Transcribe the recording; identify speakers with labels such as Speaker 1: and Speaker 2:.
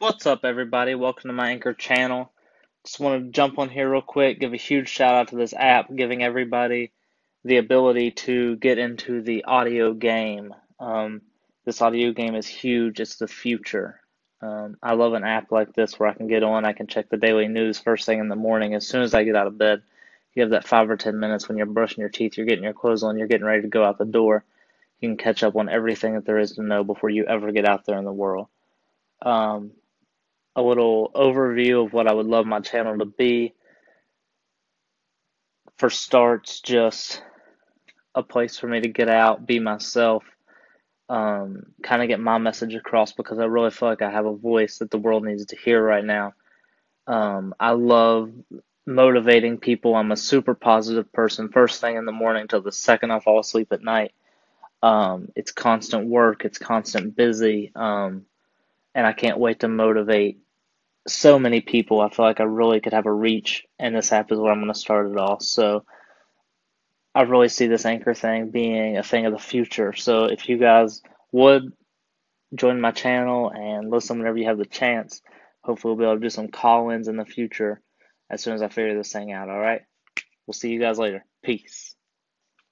Speaker 1: What's up, everybody? Welcome to my Anchor channel. Just want to jump on here real quick, give a huge shout out to this app, giving everybody the ability to get into the audio game. Um, this audio game is huge, it's the future. Um, I love an app like this where I can get on, I can check the daily news first thing in the morning as soon as I get out of bed. You have that five or ten minutes when you're brushing your teeth, you're getting your clothes on, you're getting ready to go out the door. You can catch up on everything that there is to know before you ever get out there in the world. Um, a little overview of what I would love my channel to be. For starts, just a place for me to get out, be myself, um, kind of get my message across because I really feel like I have a voice that the world needs to hear right now. Um, I love motivating people. I'm a super positive person, first thing in the morning till the second I fall asleep at night. Um, it's constant work, it's constant busy, um, and I can't wait to motivate so many people. I feel like I really could have a reach, and this app is where I'm going to start it all. So I really see this anchor thing being a thing of the future. So if you guys would join my channel and listen whenever you have the chance, hopefully we'll be able to do some call ins in the future as soon as I figure this thing out. All right. We'll see you guys later. Peace.